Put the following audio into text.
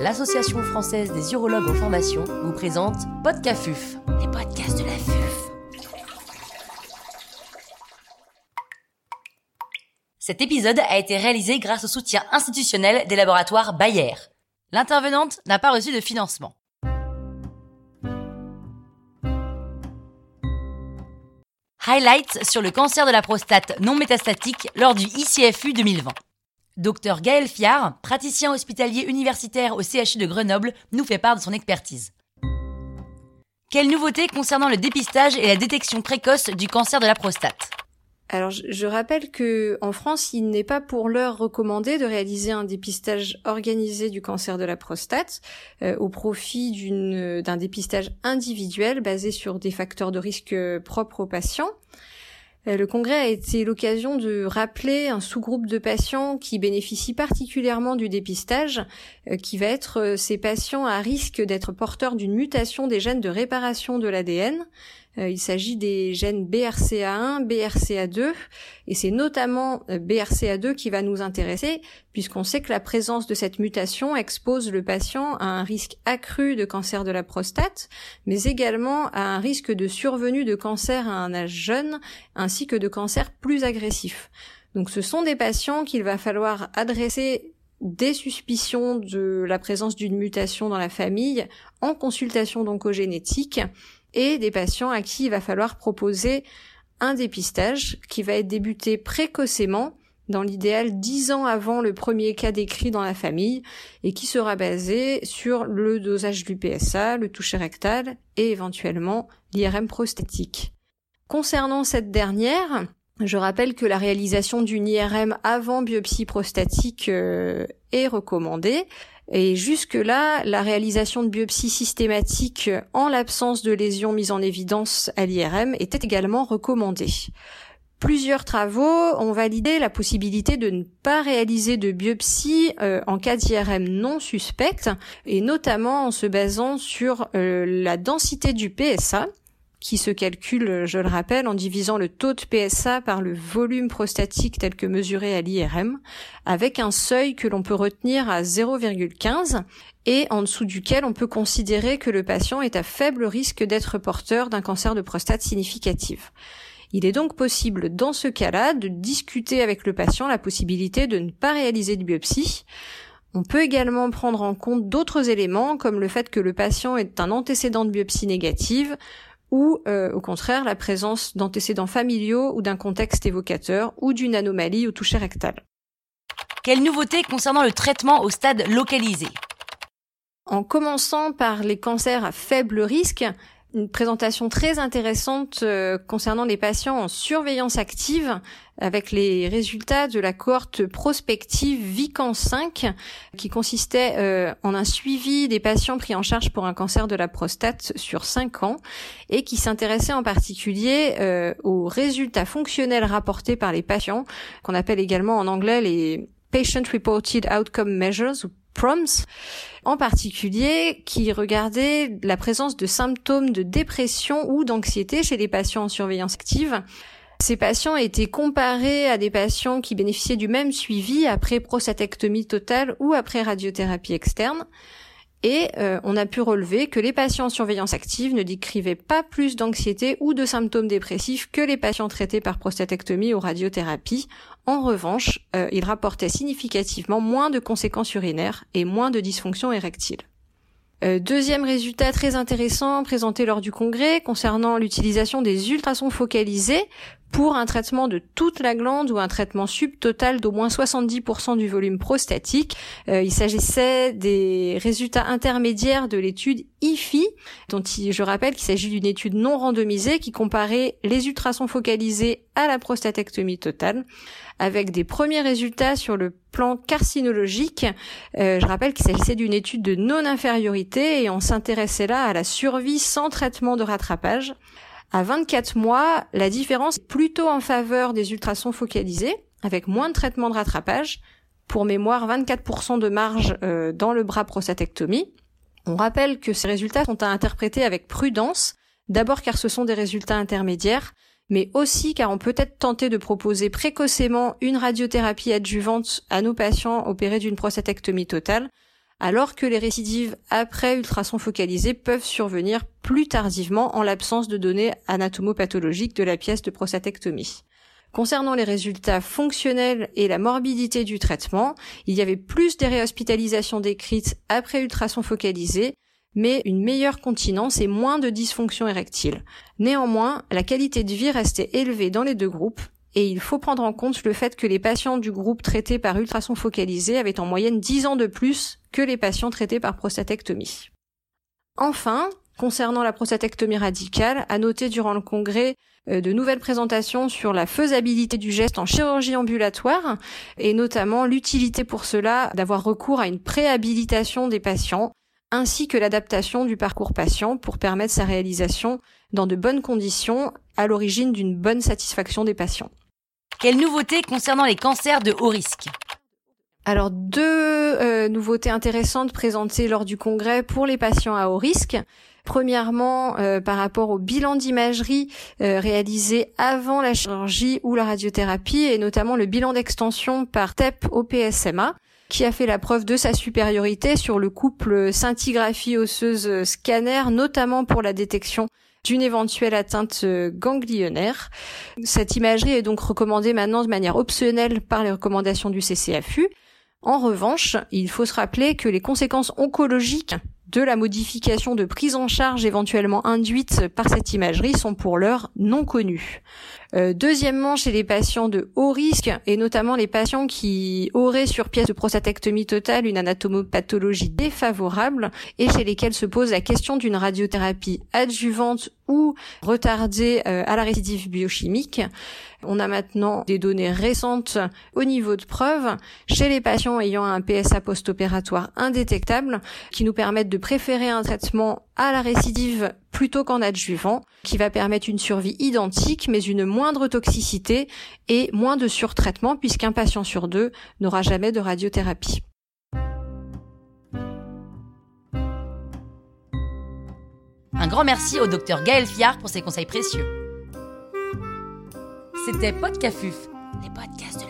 l'Association française des urologues en formation, vous présente Podcafuf, les podcasts de la FUF. Cet épisode a été réalisé grâce au soutien institutionnel des laboratoires Bayer. L'intervenante n'a pas reçu de financement. Highlights sur le cancer de la prostate non métastatique lors du ICFU 2020. Docteur Gaël Fiard, praticien hospitalier universitaire au CHU de Grenoble, nous fait part de son expertise. Quelles nouveautés concernant le dépistage et la détection précoce du cancer de la prostate? Alors, je rappelle que en France, il n'est pas pour l'heure recommandé de réaliser un dépistage organisé du cancer de la prostate euh, au profit d'un dépistage individuel basé sur des facteurs de risque propres aux patients. Euh, le congrès a été l'occasion de rappeler un sous-groupe de patients qui bénéficient particulièrement du dépistage, euh, qui va être euh, ces patients à risque d'être porteurs d'une mutation des gènes de réparation de l'ADN, il s'agit des gènes BRCA1, BRCA2, et c'est notamment euh, BRCA2 qui va nous intéresser, puisqu'on sait que la présence de cette mutation expose le patient à un risque accru de cancer de la prostate, mais également à un risque de survenue de cancer à un âge jeune, ainsi que de cancer plus agressif. Donc ce sont des patients qu'il va falloir adresser des suspicions de la présence d'une mutation dans la famille en consultation d'oncogénétique et des patients à qui il va falloir proposer un dépistage qui va être débuté précocement, dans l'idéal dix ans avant le premier cas décrit dans la famille, et qui sera basé sur le dosage du PSA, le toucher rectal et éventuellement l'IRM prostatique. Concernant cette dernière, je rappelle que la réalisation d'une IRM avant biopsie prostatique euh, est recommandée. Et jusque-là, la réalisation de biopsie systématique en l'absence de lésions mises en évidence à l'IRM était également recommandée. Plusieurs travaux ont validé la possibilité de ne pas réaliser de biopsie euh, en cas d'IRM non suspecte, et notamment en se basant sur euh, la densité du PSA, qui se calcule, je le rappelle, en divisant le taux de PSA par le volume prostatique tel que mesuré à l'IRM, avec un seuil que l'on peut retenir à 0,15 et en dessous duquel on peut considérer que le patient est à faible risque d'être porteur d'un cancer de prostate significatif. Il est donc possible, dans ce cas-là, de discuter avec le patient la possibilité de ne pas réaliser de biopsie, on peut également prendre en compte d'autres éléments comme le fait que le patient est un antécédent de biopsie négative, ou euh, au contraire la présence d'antécédents familiaux ou d'un contexte évocateur ou d'une anomalie au toucher rectal. Quelle nouveauté concernant le traitement au stade localisé? En commençant par les cancers à faible risque, une présentation très intéressante euh, concernant les patients en surveillance active avec les résultats de la cohorte prospective VICAN 5 qui consistait euh, en un suivi des patients pris en charge pour un cancer de la prostate sur 5 ans et qui s'intéressait en particulier euh, aux résultats fonctionnels rapportés par les patients qu'on appelle également en anglais les Patient Reported Outcome Measures PROMS, en particulier qui regardait la présence de symptômes de dépression ou d'anxiété chez les patients en surveillance active. Ces patients étaient comparés à des patients qui bénéficiaient du même suivi après prostatectomie totale ou après radiothérapie externe. Et euh, on a pu relever que les patients en surveillance active ne décrivaient pas plus d'anxiété ou de symptômes dépressifs que les patients traités par prostatectomie ou radiothérapie. En revanche, euh, ils rapportaient significativement moins de conséquences urinaires et moins de dysfonction érectile. Euh, deuxième résultat très intéressant présenté lors du congrès concernant l'utilisation des ultrasons focalisés pour un traitement de toute la glande ou un traitement subtotal d'au moins 70% du volume prostatique. Euh, il s'agissait des résultats intermédiaires de l'étude IFI, dont je rappelle qu'il s'agit d'une étude non randomisée qui comparait les ultrasons focalisés à la prostatectomie totale avec des premiers résultats sur le plan carcinologique. Euh, je rappelle qu'il s'agissait d'une étude de non-infériorité et on s'intéressait là à la survie sans traitement de rattrapage. À 24 mois, la différence est plutôt en faveur des ultrasons focalisés, avec moins de traitement de rattrapage. Pour mémoire, 24% de marge euh, dans le bras prostatectomie. On rappelle que ces résultats sont à interpréter avec prudence, d'abord car ce sont des résultats intermédiaires, mais aussi car on peut être tenté de proposer précocement une radiothérapie adjuvante à nos patients opérés d'une prostatectomie totale, alors que les récidives après ultrasons focalisés peuvent survenir plus tardivement en l'absence de données anatomopathologiques de la pièce de prostatectomie. Concernant les résultats fonctionnels et la morbidité du traitement, il y avait plus des réhospitalisations décrites après ultrasons focalisés, mais une meilleure continence et moins de dysfonction érectile. Néanmoins, la qualité de vie restait élevée dans les deux groupes, et il faut prendre en compte le fait que les patients du groupe traités par ultrasons focalisés avaient en moyenne 10 ans de plus que les patients traités par prostatectomie. Enfin, concernant la prostatectomie radicale, à noter durant le congrès euh, de nouvelles présentations sur la faisabilité du geste en chirurgie ambulatoire et notamment l'utilité pour cela d'avoir recours à une préhabilitation des patients ainsi que l'adaptation du parcours patient pour permettre sa réalisation dans de bonnes conditions à l'origine d'une bonne satisfaction des patients. Quelles nouveautés concernant les cancers de haut risque? Alors deux euh, nouveautés intéressantes présentées lors du congrès pour les patients à haut risque. Premièrement, euh, par rapport au bilan d'imagerie euh, réalisé avant la chirurgie ou la radiothérapie, et notamment le bilan d'extension par TEP au PSMA, qui a fait la preuve de sa supériorité sur le couple scintigraphie osseuse scanner, notamment pour la détection d'une éventuelle atteinte ganglionnaire. Cette imagerie est donc recommandée maintenant de manière optionnelle par les recommandations du CCFU. En revanche, il faut se rappeler que les conséquences oncologiques de la modification de prise en charge éventuellement induite par cette imagerie sont pour l'heure non connues. Euh, deuxièmement, chez les patients de haut risque, et notamment les patients qui auraient sur pièce de prostatectomie totale une anatomopathologie défavorable, et chez lesquels se pose la question d'une radiothérapie adjuvante ou retardée euh, à la récidive biochimique, on a maintenant des données récentes au niveau de preuve. Chez les patients ayant un PSA post-opératoire indétectable qui nous permettent de préférer un traitement à la récidive plutôt qu'en adjuvant, qui va permettre une survie identique mais une moindre toxicité et moins de surtraitement puisqu'un patient sur deux n'aura jamais de radiothérapie. Un grand merci au docteur Gaël Fiard pour ses conseils précieux. C'était Podcafuf, les podcasts de.